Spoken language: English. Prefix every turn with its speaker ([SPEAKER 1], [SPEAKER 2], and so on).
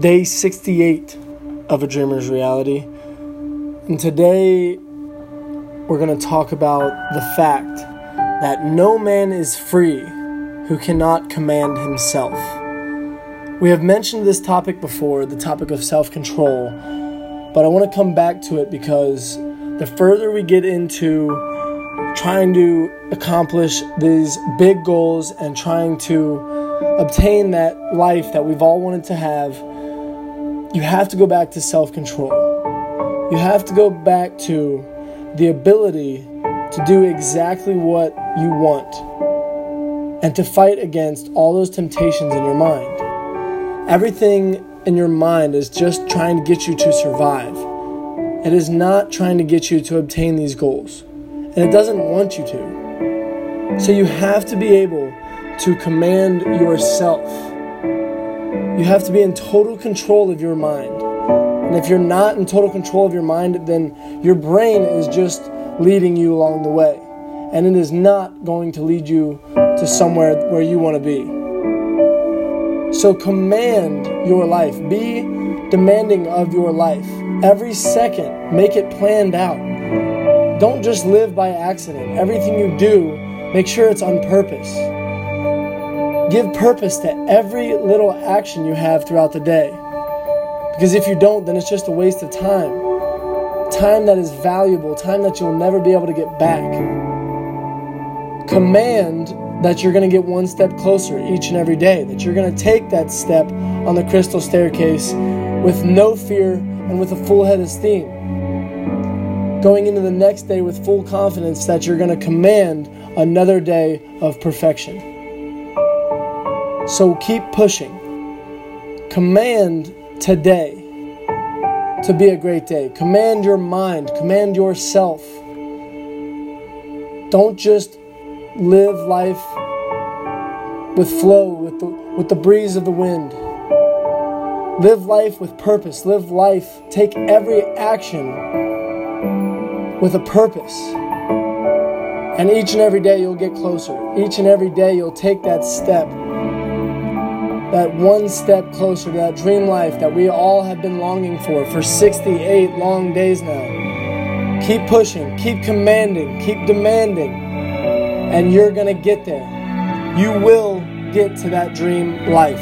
[SPEAKER 1] day 68 of A Dreamer's Reality. And today we're going to talk about the fact that no man is free who cannot command himself. We have mentioned this topic before, the topic of self control, but I want to come back to it because the further we get into trying to accomplish these big goals and trying to obtain that life that we've all wanted to have, you have to go back to self control. You have to go back to the ability to do exactly what you want and to fight against all those temptations in your mind. Everything in your mind is just trying to get you to survive. It is not trying to get you to obtain these goals, and it doesn't want you to. So you have to be able to command yourself you have to be in total control of your mind. And if you're not in total control of your mind, then your brain is just leading you along the way. And it is not going to lead you to somewhere where you want to be. So command your life. Be demanding of your life. Every second, make it planned out. Don't just live by accident. Everything you do, make sure it's on purpose. Give purpose to every little action you have throughout the day. Because if you don't, then it's just a waste of time. Time that is valuable, time that you'll never be able to get back. Command that you're going to get one step closer each and every day, that you're going to take that step on the crystal staircase with no fear and with a full head of steam. Going into the next day with full confidence that you're going to command another day of perfection. So keep pushing. Command today to be a great day. Command your mind, command yourself. Don't just live life with flow, with the, with the breeze of the wind. Live life with purpose. Live life, take every action with a purpose. And each and every day you'll get closer. Each and every day you'll take that step that one step closer to that dream life that we all have been longing for for 68 long days now. Keep pushing, keep commanding, keep demanding, and you're going to get there. You will get to that dream life.